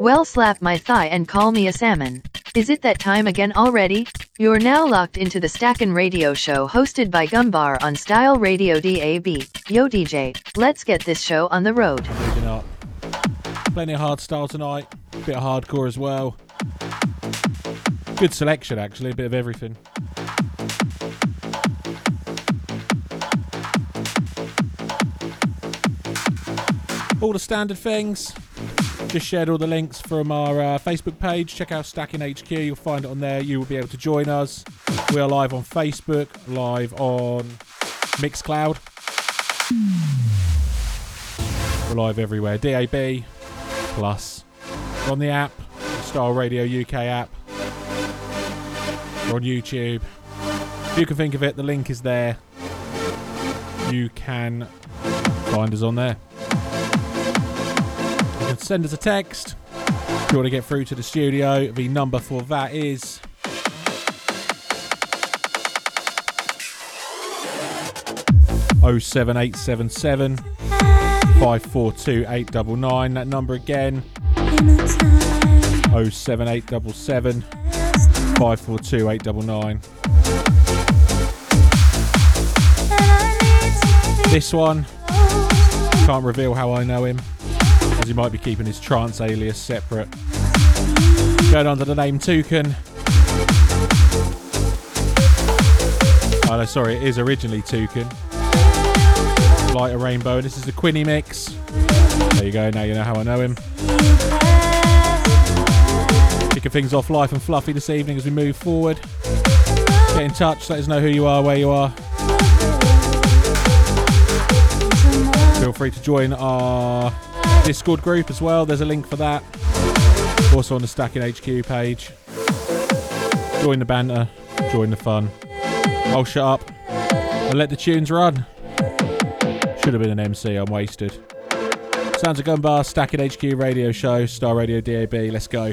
Well, slap my thigh and call me a salmon. Is it that time again already? You're now locked into the Stackin' Radio Show hosted by Gumbar on Style Radio DAB. Yo DJ, let's get this show on the road. Plenty of hard style tonight. A bit of hardcore as well. Good selection actually, a bit of everything. All the standard things. Just shared all the links from our uh, Facebook page. Check out Stacking HQ. You'll find it on there. You will be able to join us. We are live on Facebook, live on Mixcloud. We're live everywhere. DAB plus. We're on the app, Style Radio UK app. We're on YouTube. If you can think of it, the link is there. You can find us on there. Send us a text if you want to get through to the studio. The number for that is Oh seven eight seven seven five four two eight double nine. That number again. Oh seven eight double seven five four two eight double nine. This one can't reveal how I know him, as he might be keeping his trance alias separate. Going under the name Tukan. Oh no, sorry, it is originally Tukan. A rainbow, and this is the Quinny mix. There you go, now you know how I know him. Kicking things off life and fluffy this evening as we move forward. Get in touch, let us know who you are, where you are. Feel free to join our Discord group as well. There's a link for that. Also on the Stacking HQ page. Join the banter, join the fun. I'll shut up and let the tunes run. Should have been an MC, I'm wasted. Sounds of Gumbar, Stacking HQ radio show, Style Radio DAB. Let's go.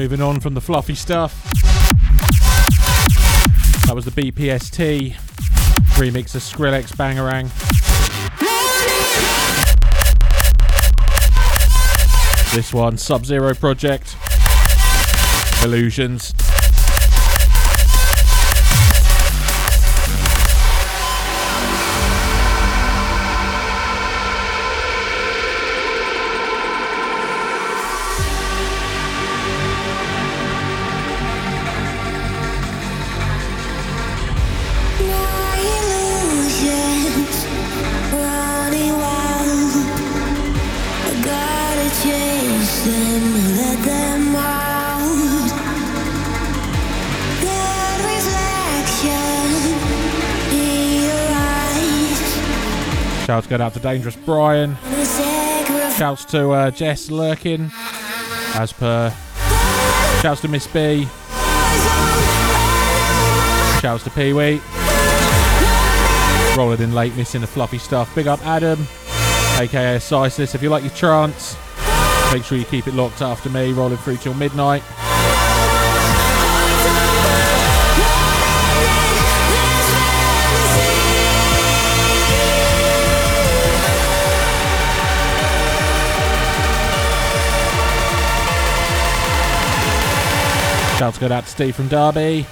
Moving on from the fluffy stuff. That was the BPTST remix of Skrillex Bangarang. This one, Sub Zero Project. Illusions. Shouts go out to Dangerous Brian. Shouts to uh, Jess Lurkin, as per. Shouts to Miss B. Shouts to Pee Wee. Rolling in late, missing the fluffy stuff. Big up Adam, aka Sisis. If you like your trance, make sure you keep it locked after me, rolling through till midnight. Shouts go out to Steve from Derby.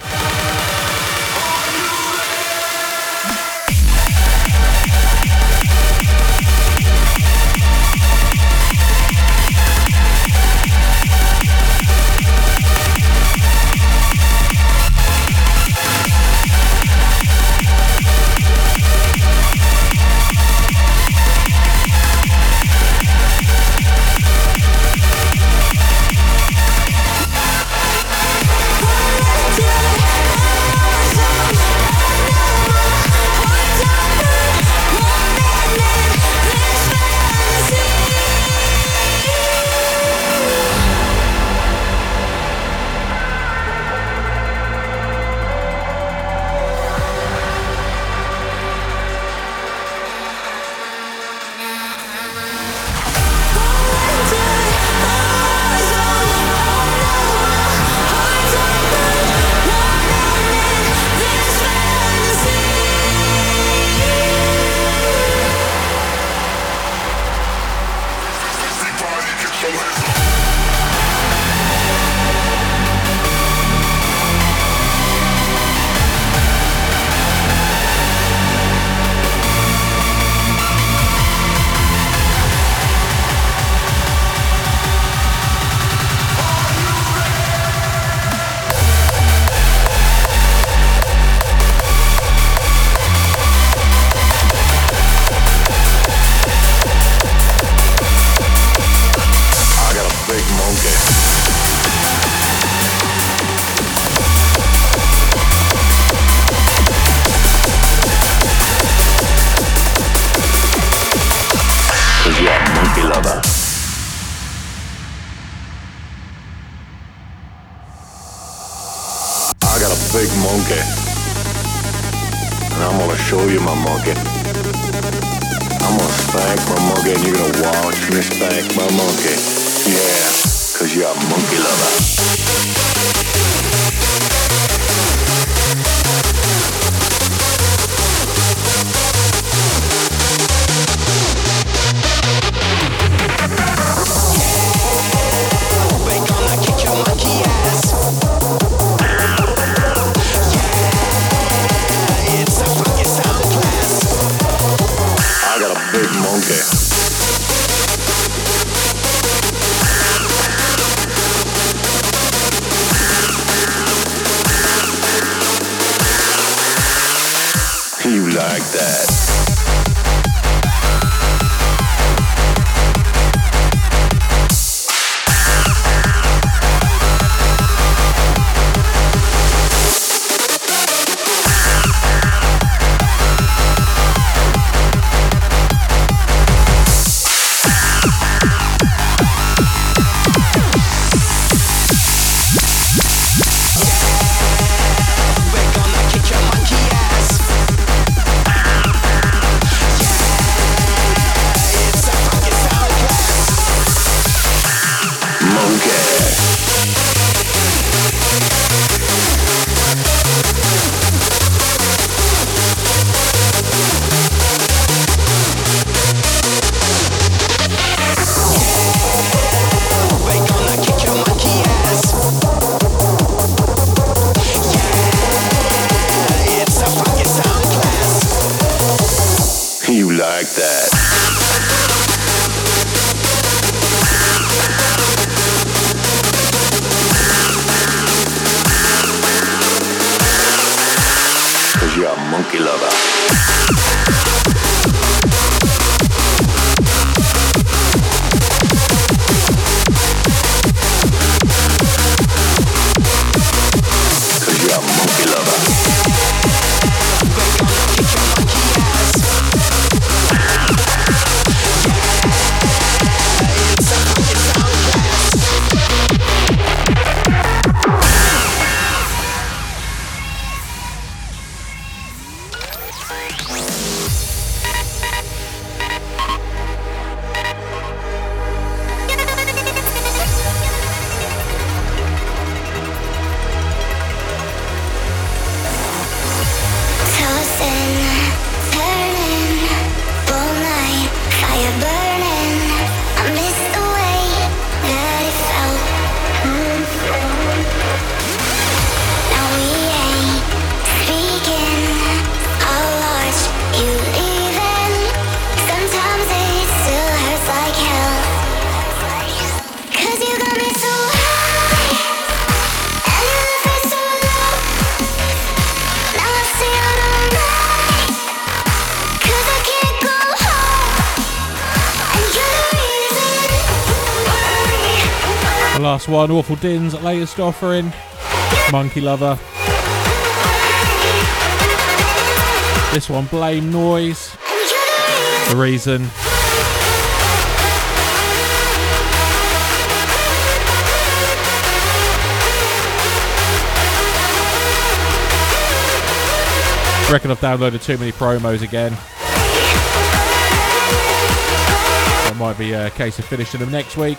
One, Awful Din's latest offering, Monkey Lover. This one, BlameNoise. The reason. Reckon I've downloaded too many promos again. That might be a case of finishing them next week.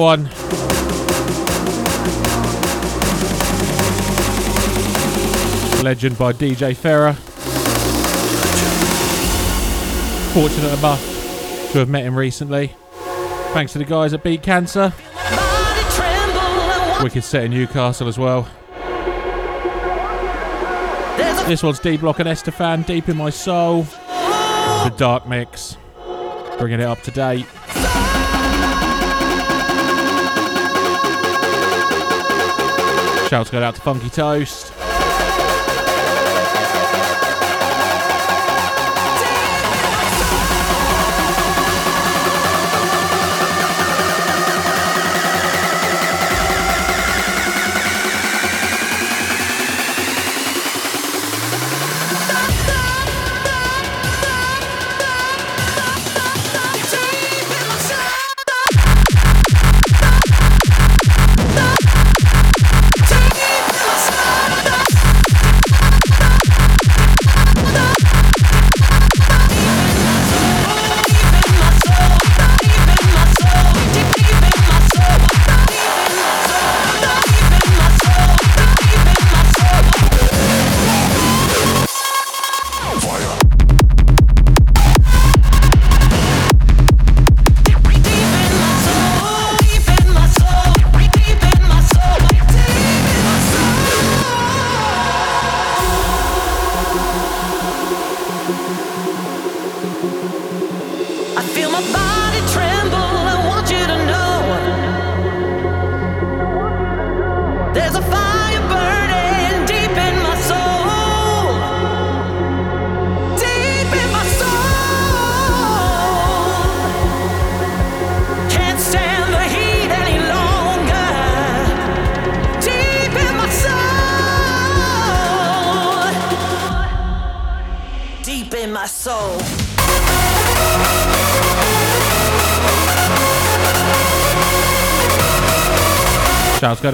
One. Legend by DJ Thera. Fortunate enough to have met him recently. Thanks to the guys at Beat Cancer. Wicked set in Newcastle as well. This one's D Block and Estefan, Deep in My Soul. The Dark Mix. Bringing it up to date. Shouts go out to Funky Toast.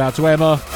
out to Emma.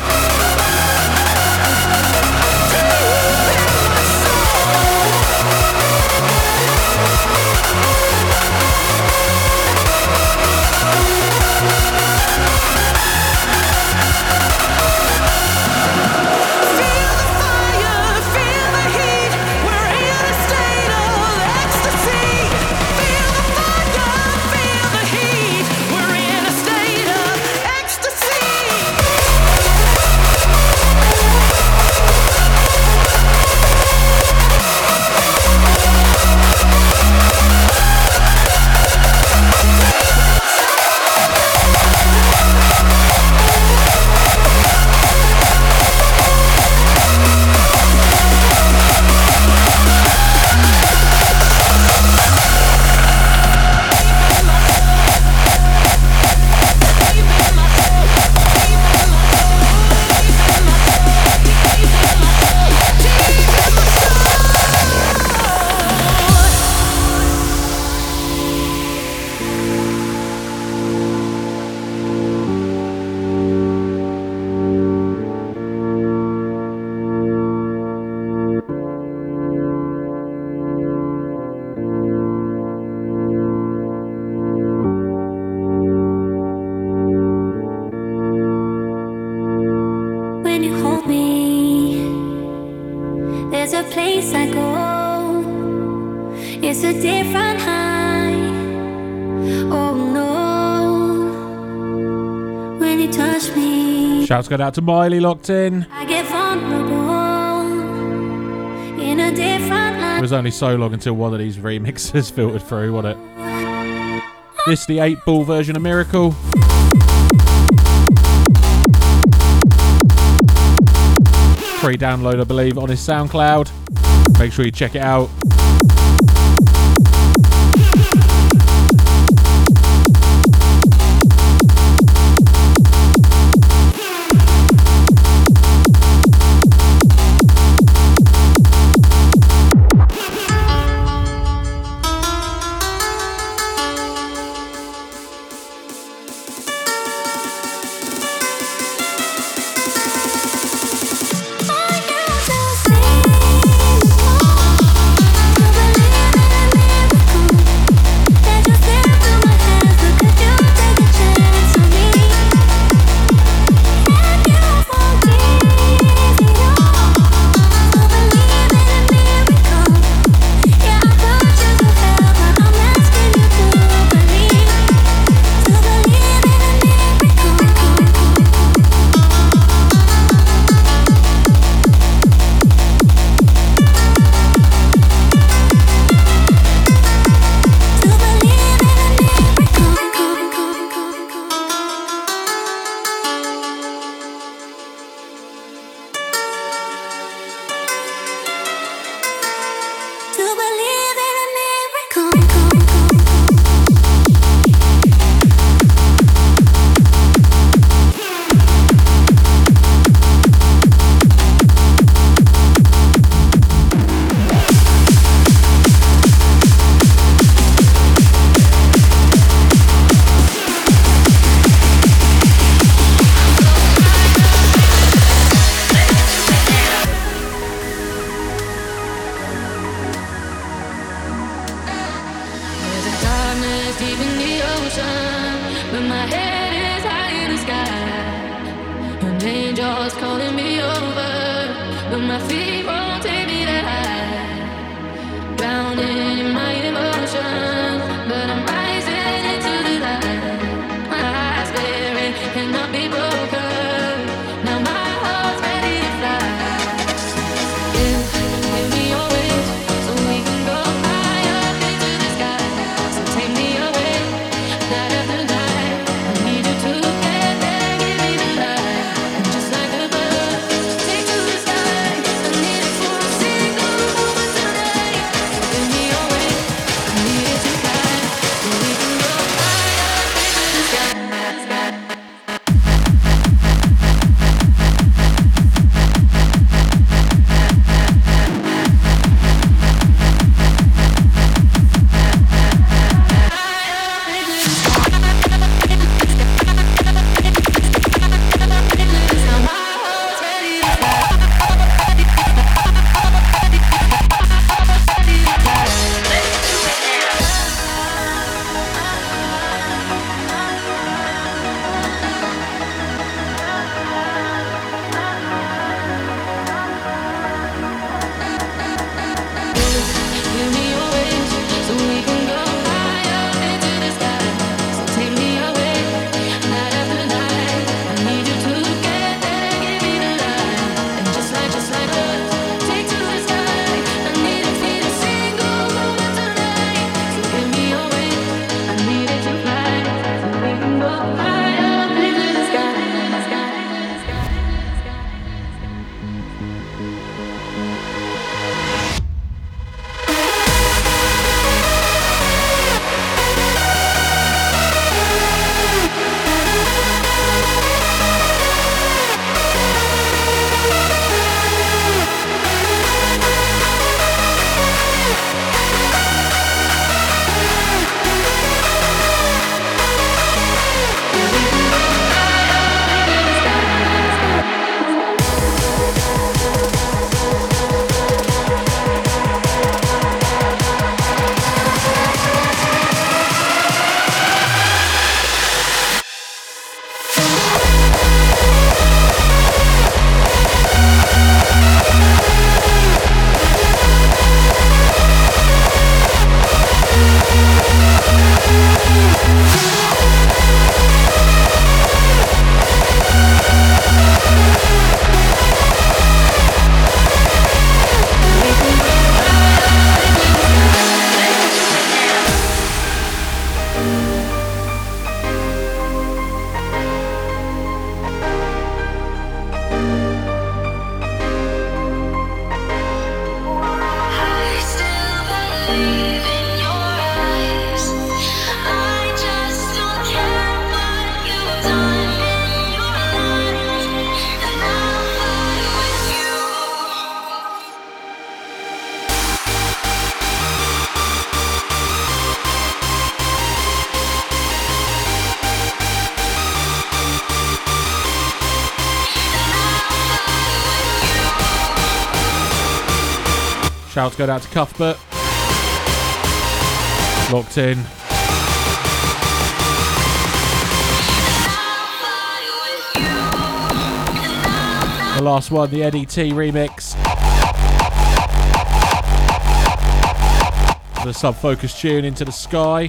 Shouts go out to Miley, locked in. in it was only so long until one of these remixes filtered through, wasn't it? This the eight ball version of Miracle. Free download, I believe, on his SoundCloud. Make sure you check it out. Shouts go out to Cuthbert. Locked in. The last one, the Ed E.T. remix. The sub focus tune into the sky.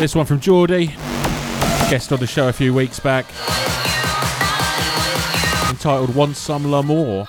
This one from Jordii, guest on the show a few weeks back, entitled Want Some L'amour.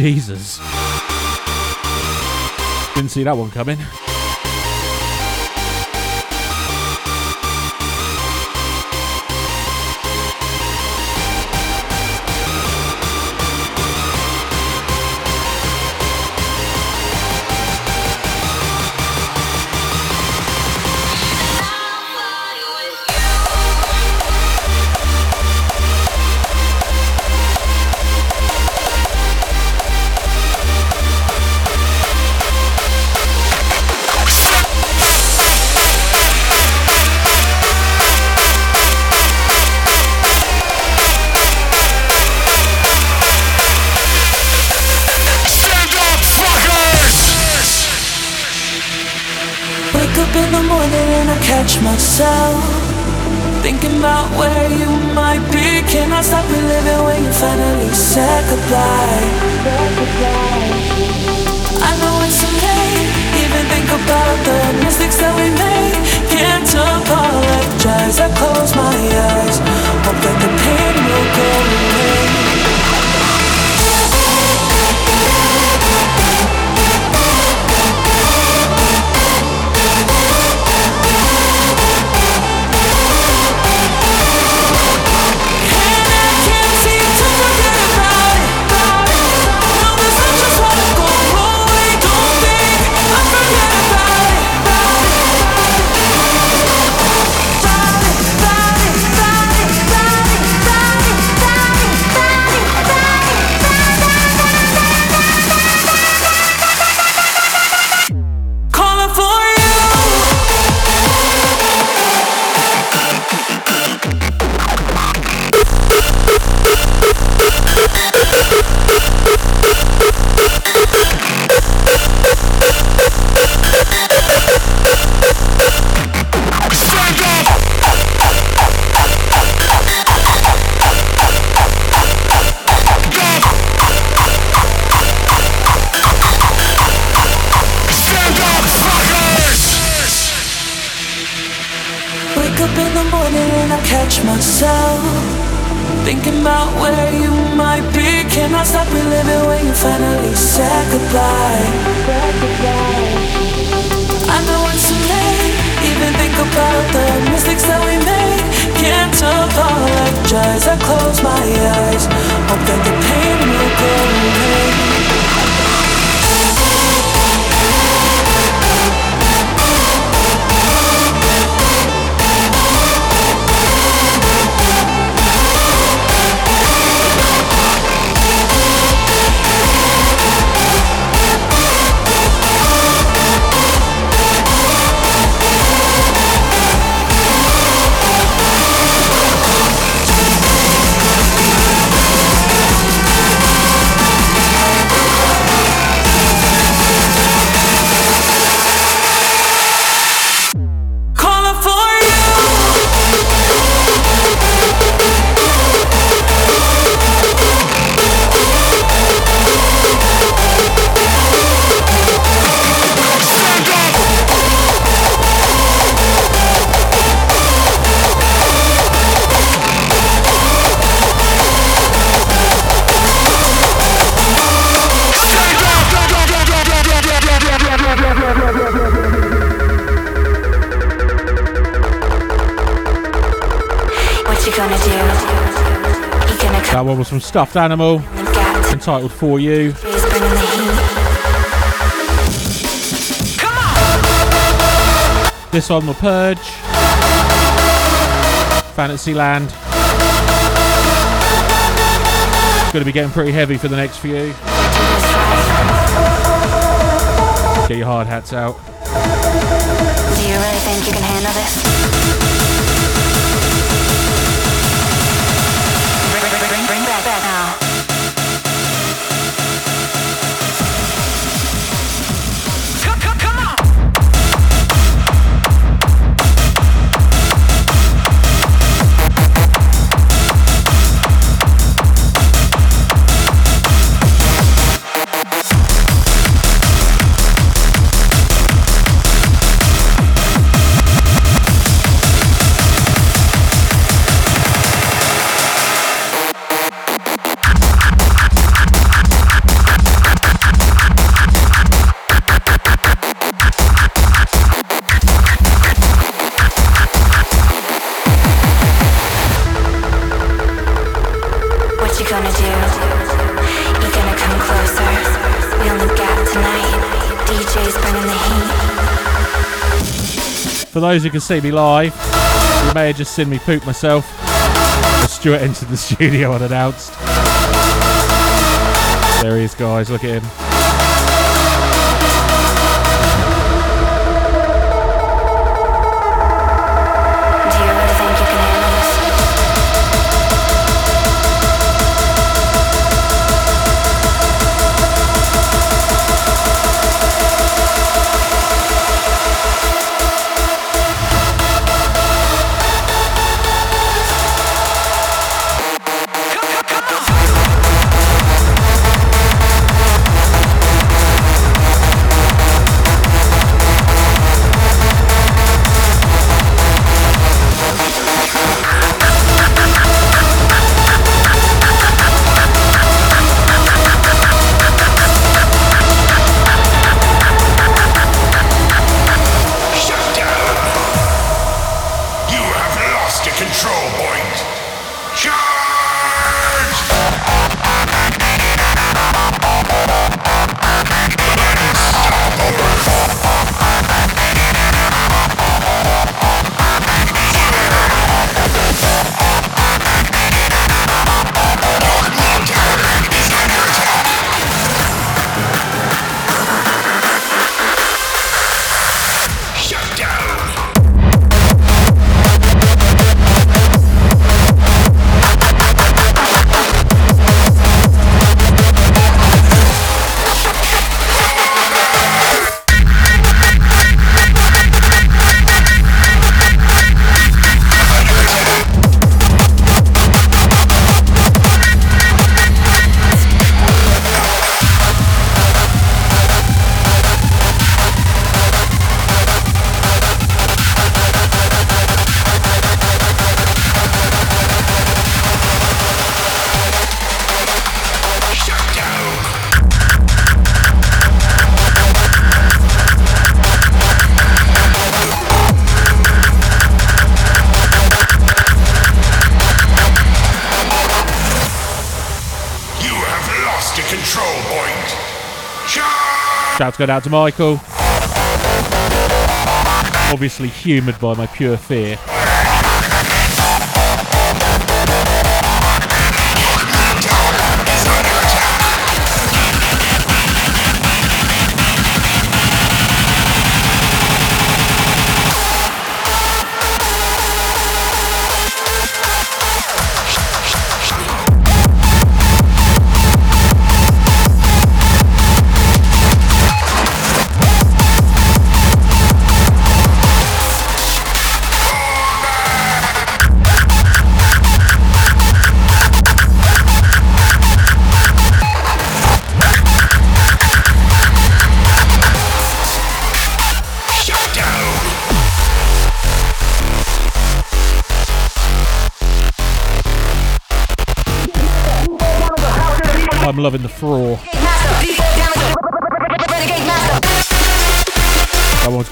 Jesus. Didn't see that one coming. One was from Stuffed Animal, entitled For You. This one, The Purge. Fantasyland. It's going to be getting pretty heavy for the next few. Get your hard hats out. Do you really think you can handle this? For those who can see me live, you may have just seen me poop myself Stuart entered the studio unannounced. There he is, guys. Look at him. Shouts go out to Michael. Obviously humoured by my pure fear.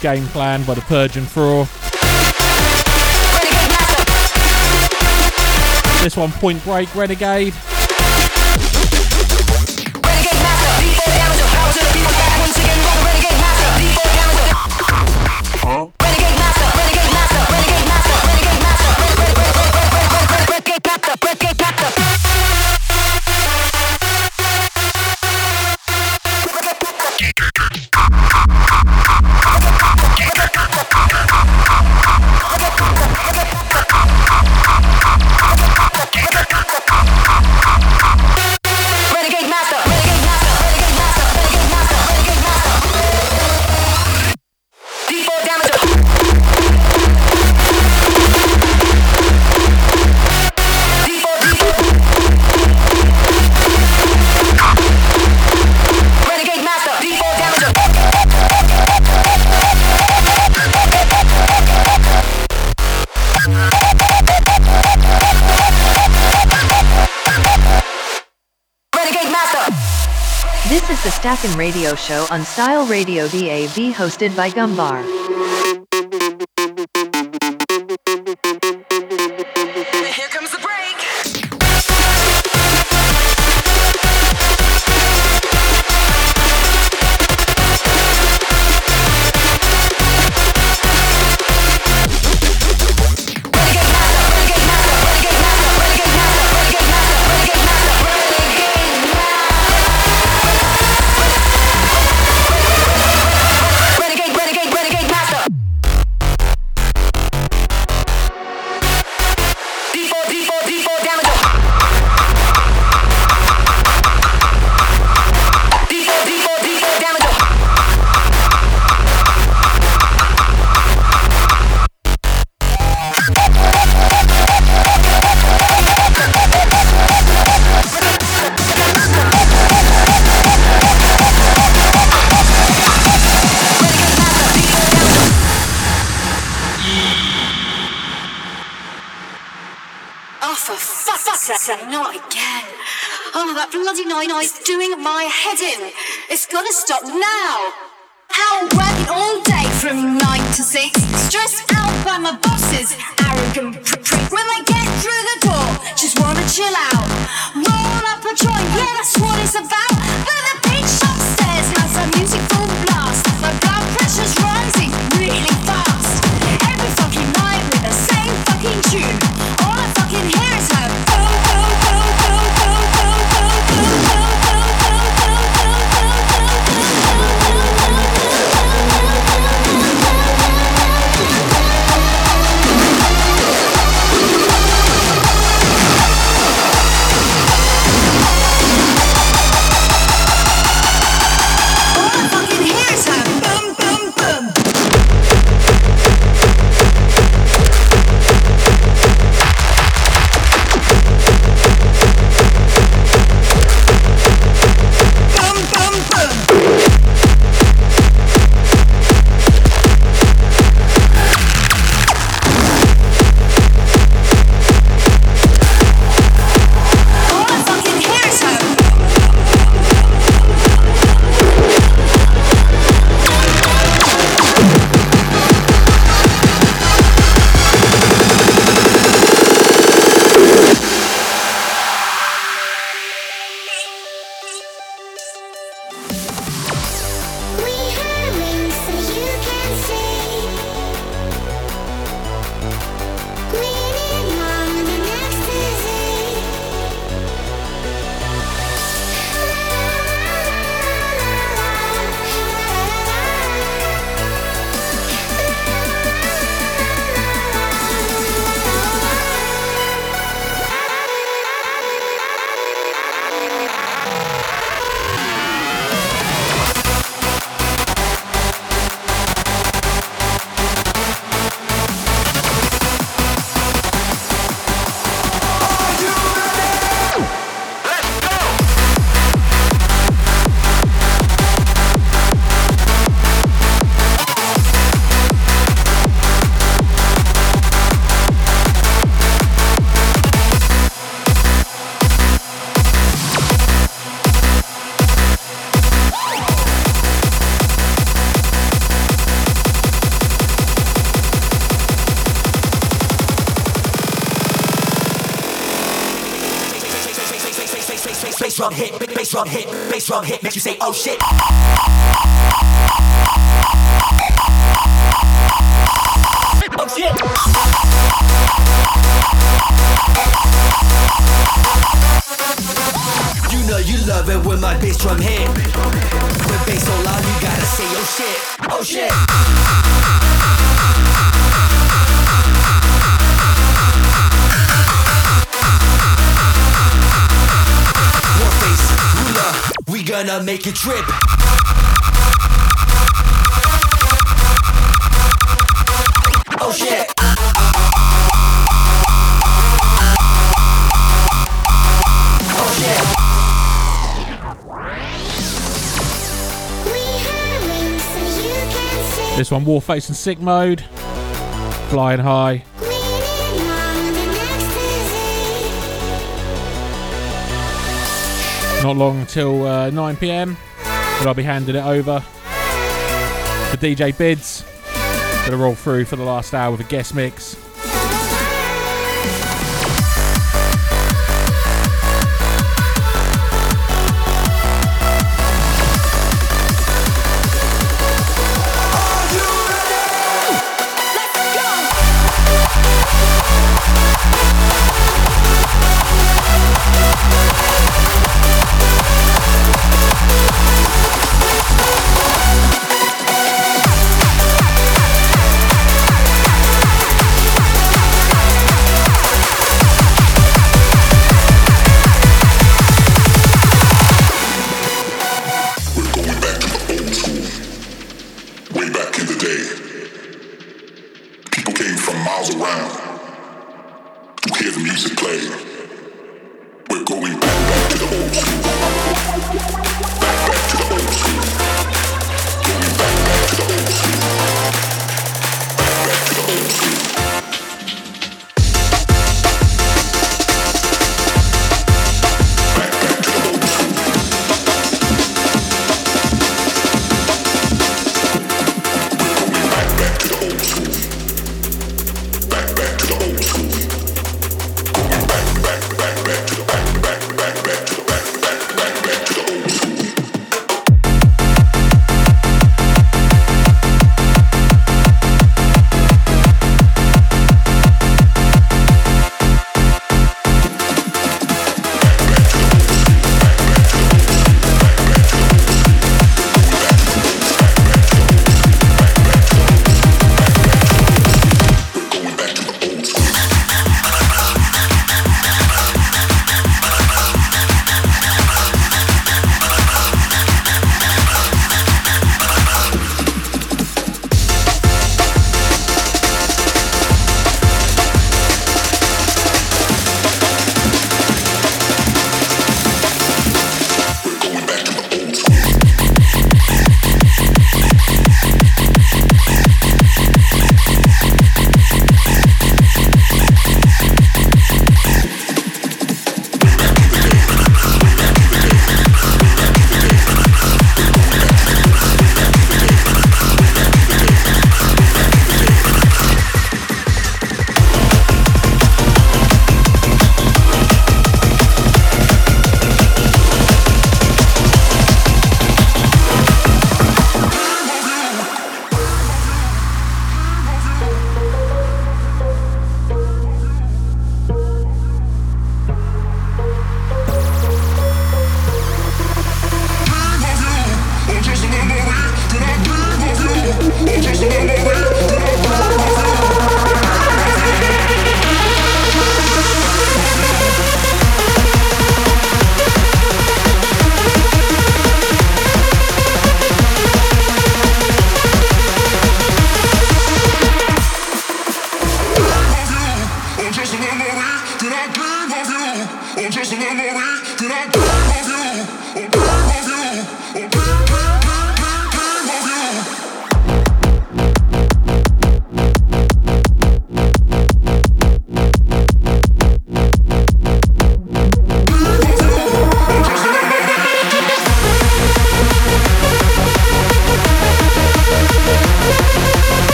Game Plan by the and Fraw. This one, Point Break, Renegade. Radio Show on Style Radio DAB hosted by Gumbar. Is doing my head in. It's gotta stop now. Out working all day from 9 to 6. Stressed out by my bosses. Arrogant prick. prick. When they get through the door, just wanna chill out. Roll up a joint, yeah, that's what it's about. But the bitch upstairs has her music full blast. My blood pressure's rising drum hit, bass drum hit, makes you say, oh shit. Oh shit. You know you love it when my bass drum hit. When bass so loud, you gotta say, oh shit, oh shit. Gonna make it trip. Oh shit. Oh shit. This one, Warface and Sick Mode. Flying high. Not long until uh, 9 pm, but I'll be handing it over for DJ Bidz. Gonna roll through for the last hour with a guest mix.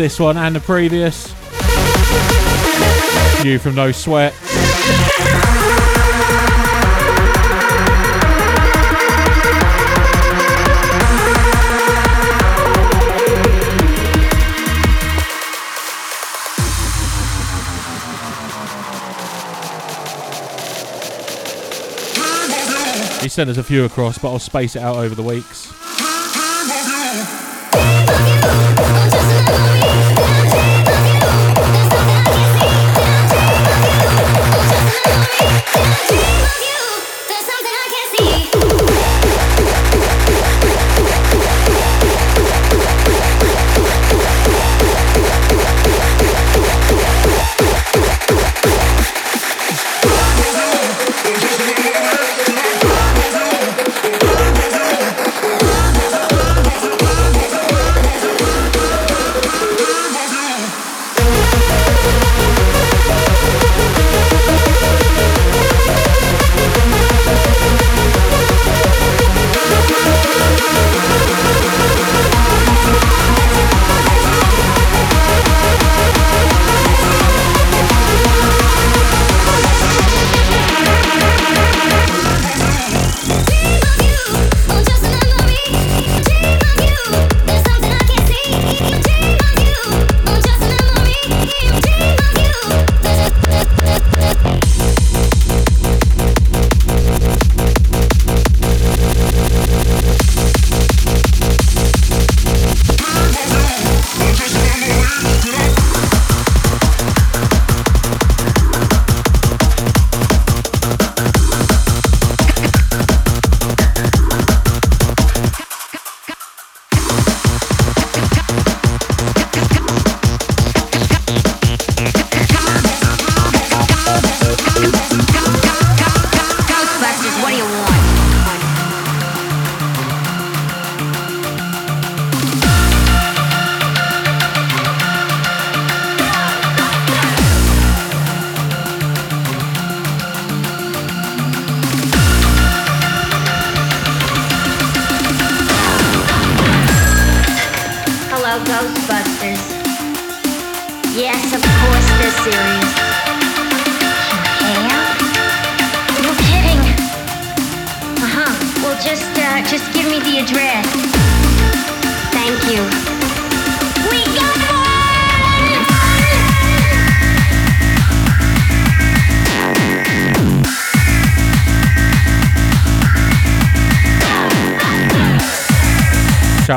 this one and the previous. You from NoSweat. He sent us a few across, but I'll space it out over the weeks.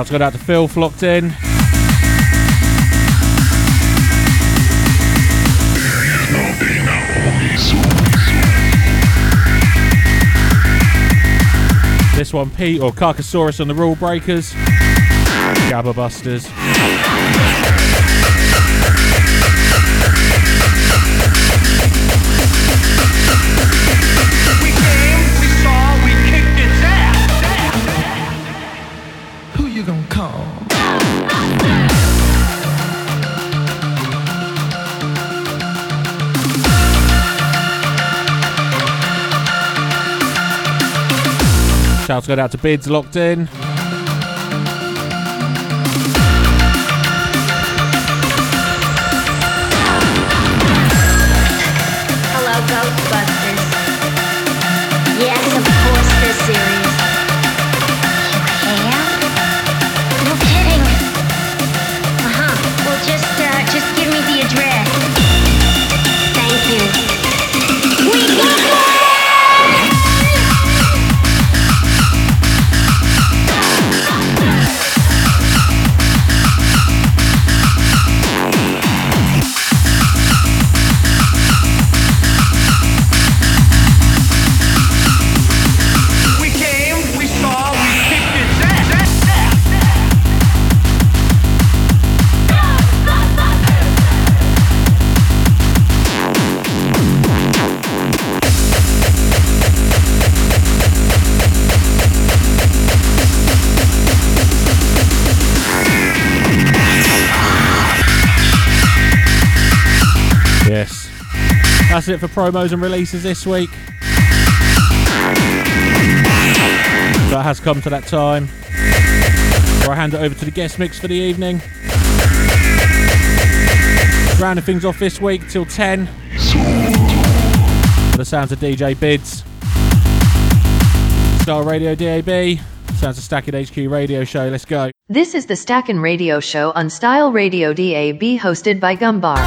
Shouts go out to Phil, locked in. This one, Pete or Karkasaurus on the Rule Breakers. Gabbabusters. Shouts go out to Bidz, locked in. It for promos and releases this week. So it has come to that time where I hand it over to the guest mix for the evening. Rounding things off this week till 10. The sounds of DJ Bidz. Style Radio DAB. Sounds of Stacking HQ radio show. Let's go. This is the Stackin' Radio Show on Style Radio DAB hosted by Gumbar.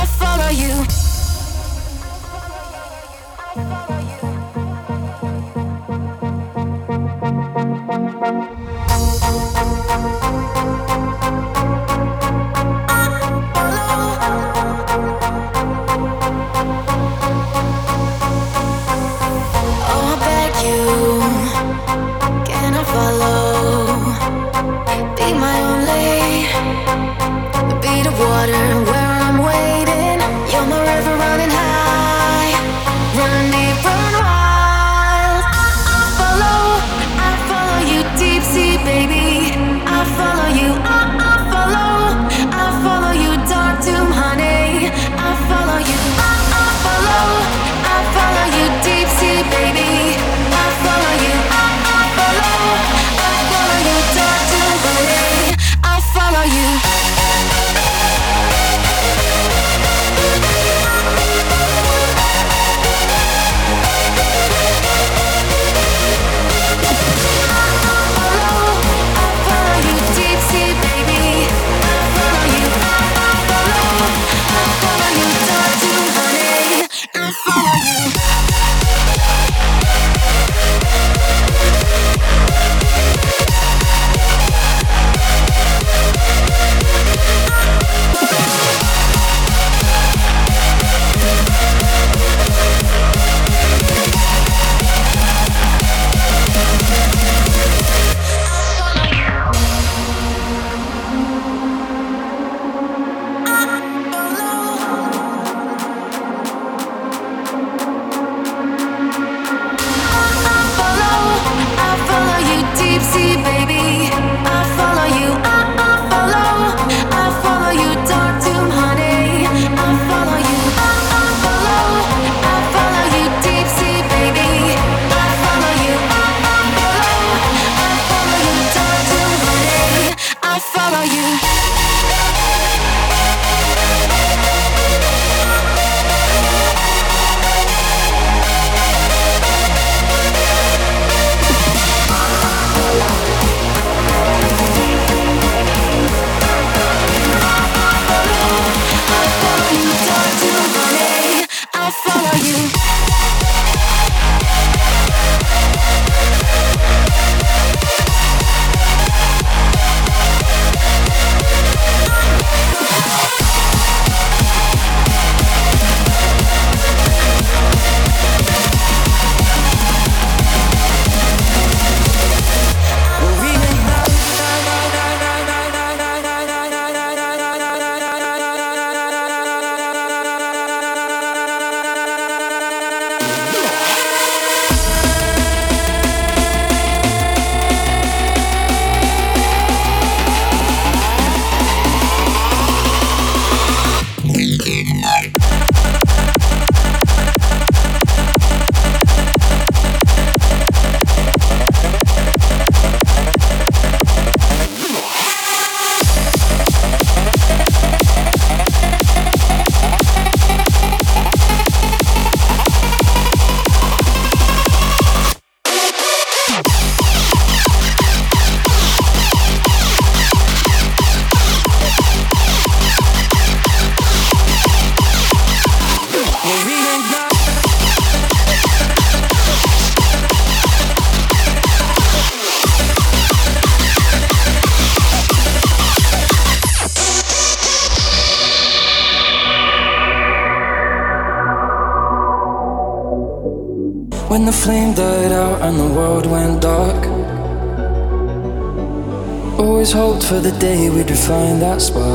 The day we'd find that spark.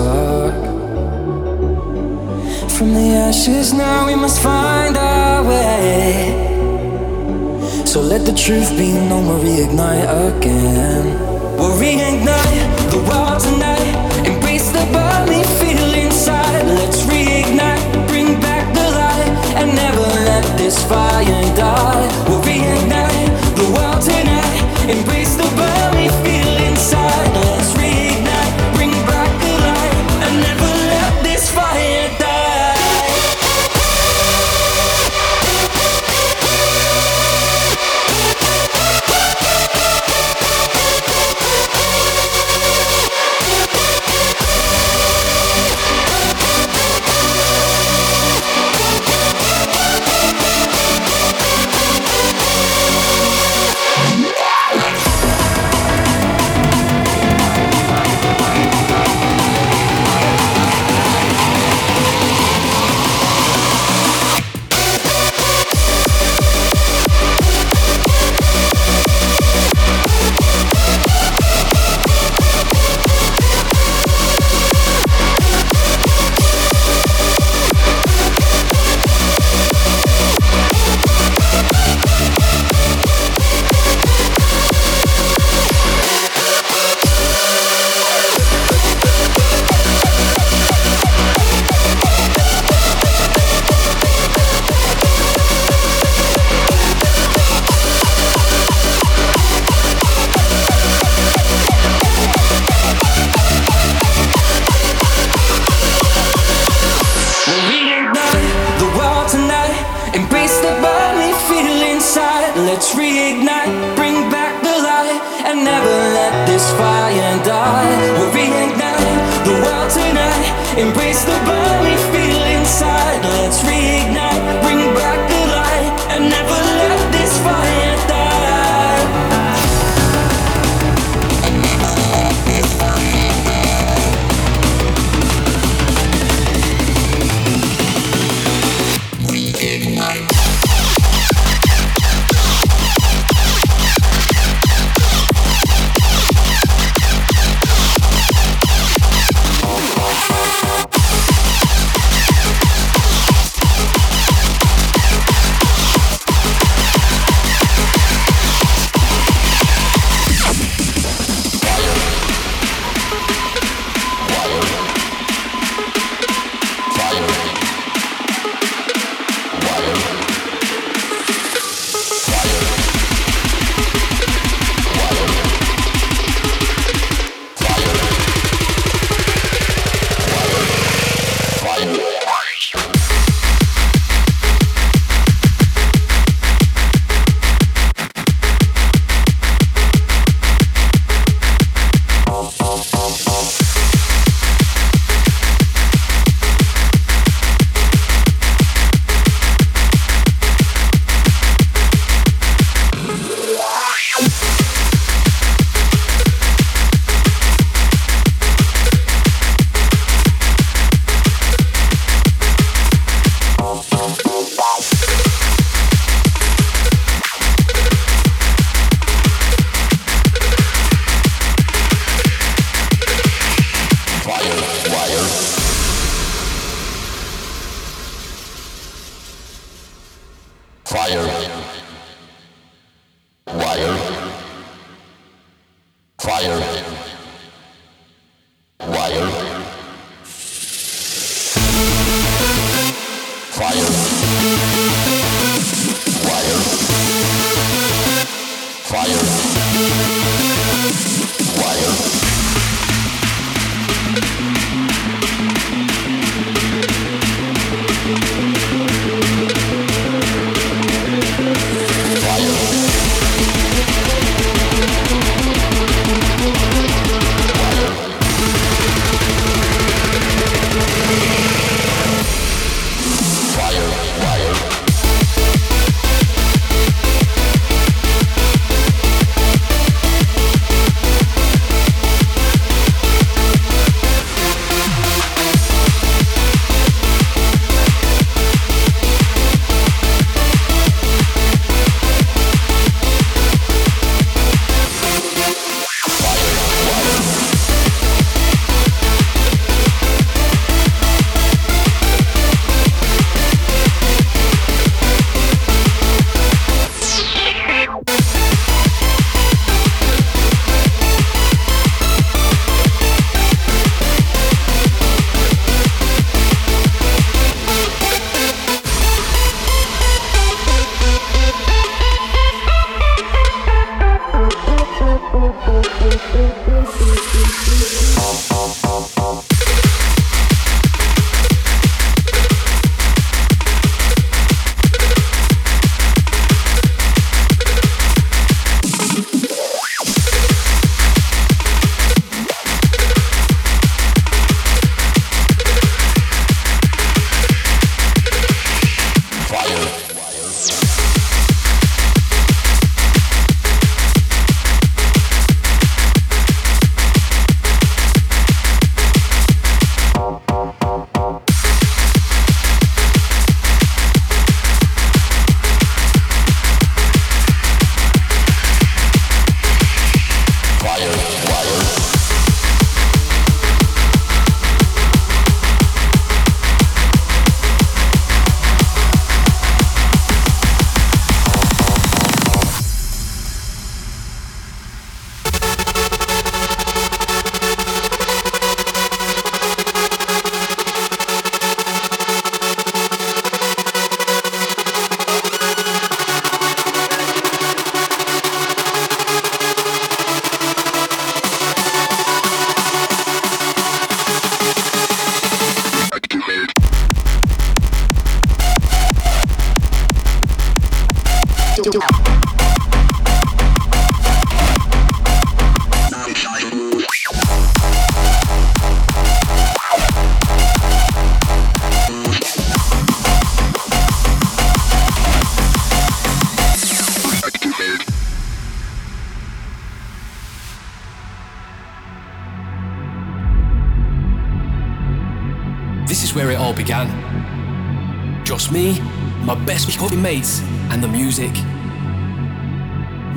pub mates and the music.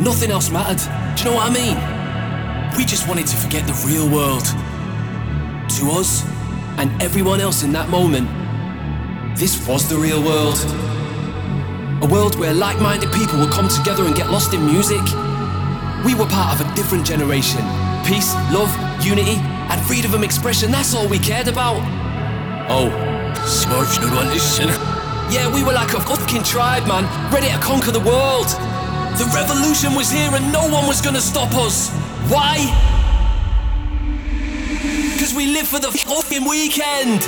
Nothing else mattered. Do you know what I mean? We just wanted to forget the real world. To us and everyone else in that moment, this was the real world. A world where like minded people would come together and get lost in music. We were part of a different generation. Peace, love, unity, and freedom of expression, that's all we cared about. Oh, smart, you one listener. Yeah, we were like a fucking tribe, man, ready to conquer the world. The revolution was here and no one was gonna stop us. Why? Because we live for the fucking weekend.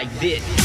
Like this.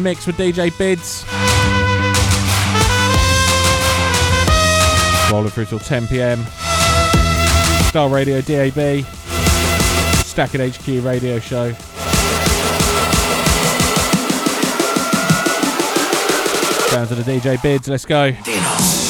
A mix with DJ Bidz. Rolling through till 10 pm. Style Radio DAB. Stackin HQ radio show. Down to the DJ Bidz, let's go. Thank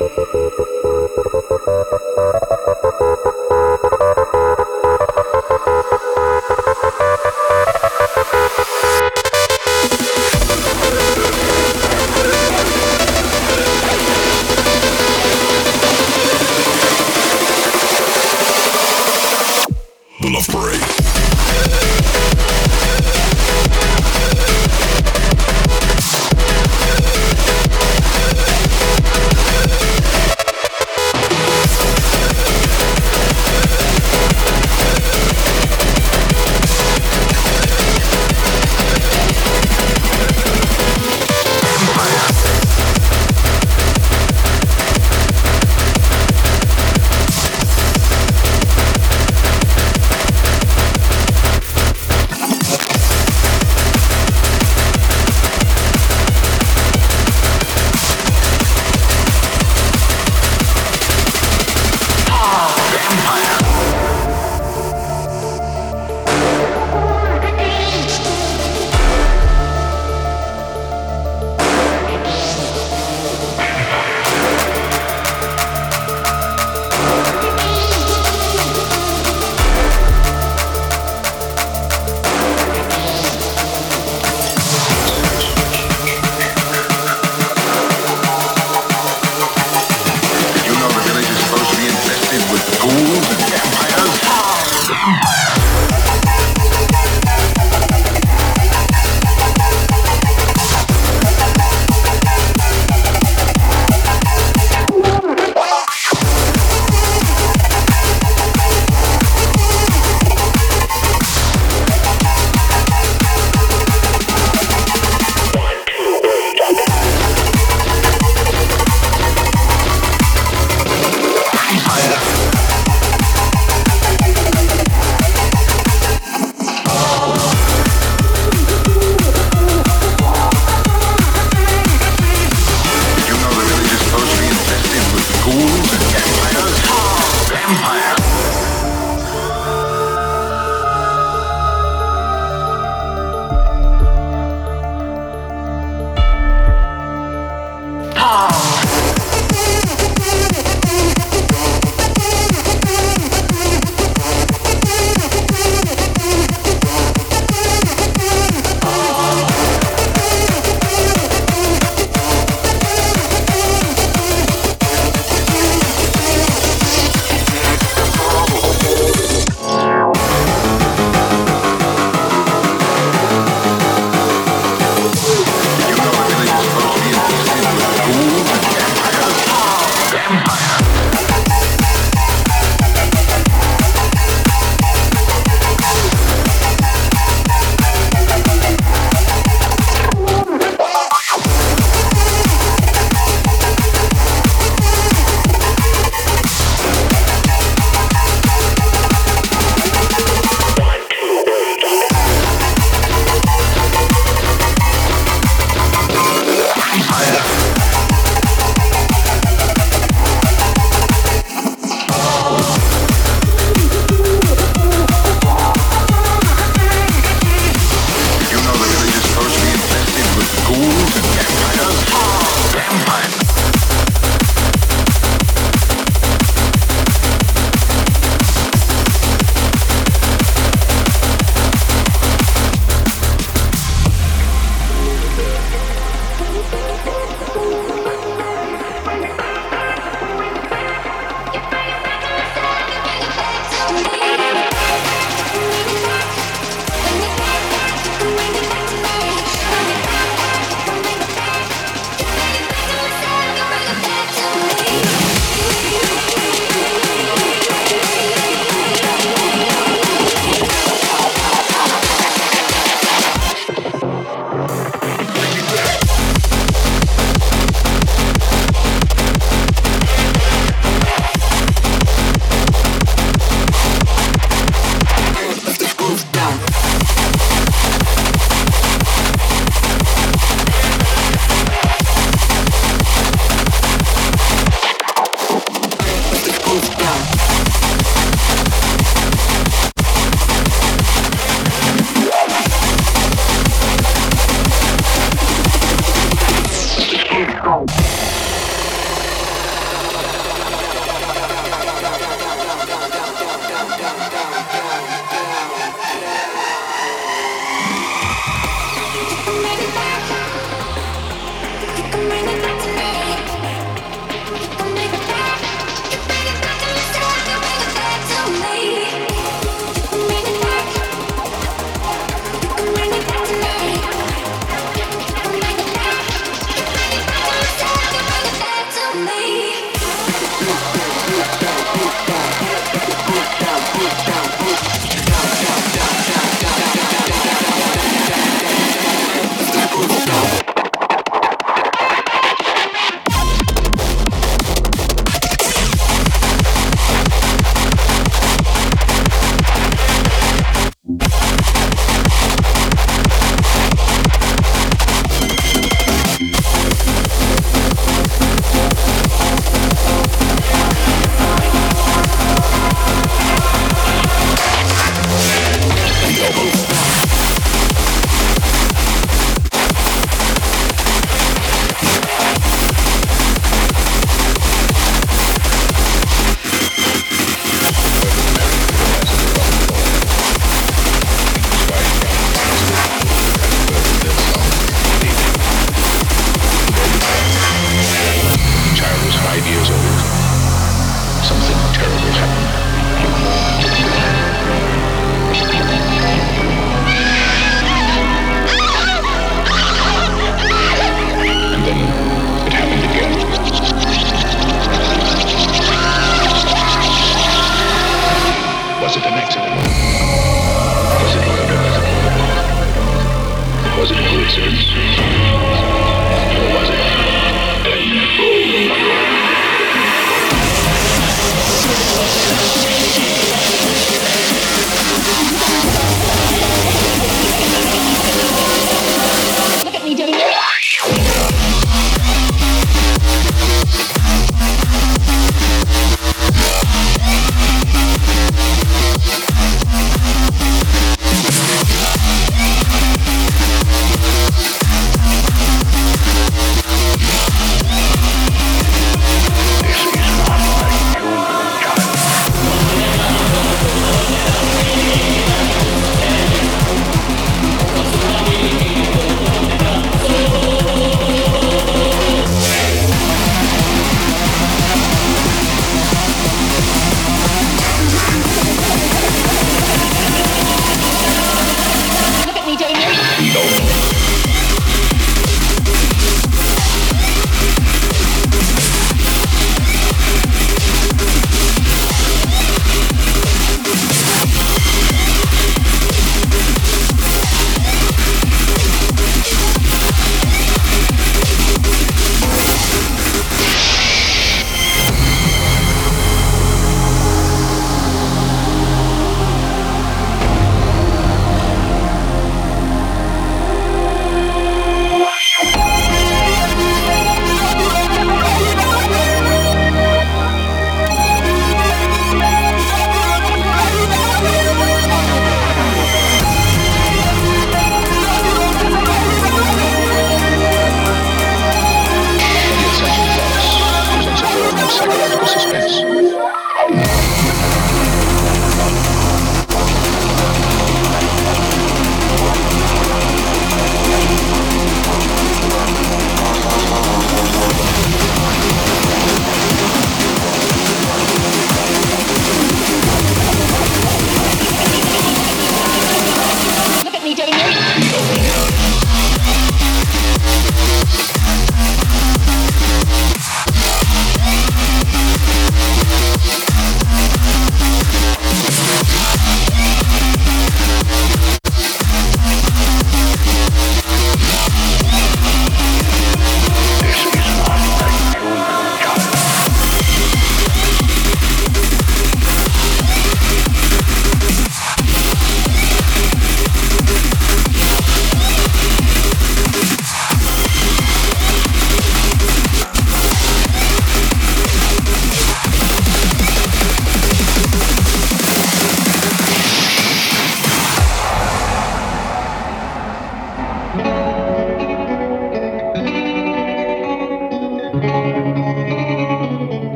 Ha ha ha.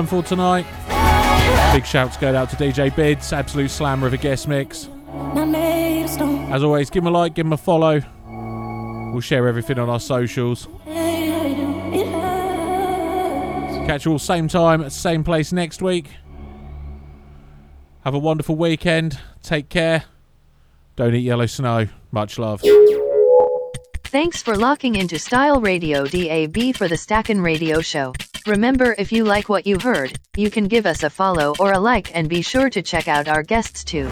Time for tonight. Big shouts go out to DJ Bidz, absolute slammer of a guest mix. Not made of stone. As always, give him a like, give him a follow. We'll share everything on our socials. Catch you all same time, same place next week. Have a wonderful weekend. Take care. Don't eat yellow snow. Much love. Thanks for locking into Style Radio DAB for the Stackin' Radio Show. Remember, if you like what you heard, you can give us a follow or a like and be sure to check out our guests too.